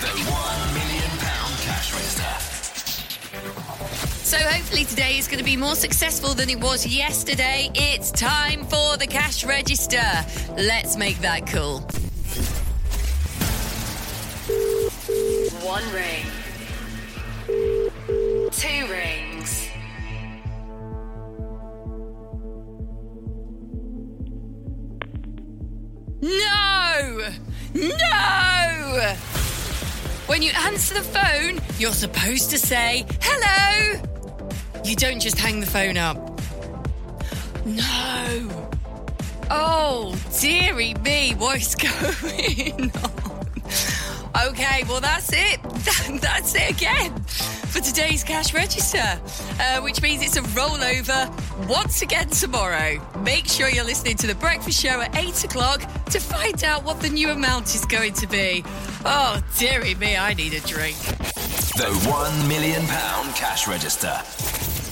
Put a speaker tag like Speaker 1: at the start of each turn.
Speaker 1: The £1 million cash register.
Speaker 2: So hopefully today is going to be more successful than it was yesterday. It's time for the cash register. Let's make that cool.
Speaker 3: One ring. Two rings.
Speaker 2: No! No! When you answer the phone, you're supposed to say, hello! You don't just hang the phone up. No! Oh, dearie me, what's going on? Okay, well, that's it. That's it again today's cash register, uh, which means it's a rollover once again tomorrow. Make sure you're listening to the breakfast show at 8 o'clock to find out what the new amount is going to be. Oh, dearie me, I need a drink.
Speaker 1: The £1 million cash register.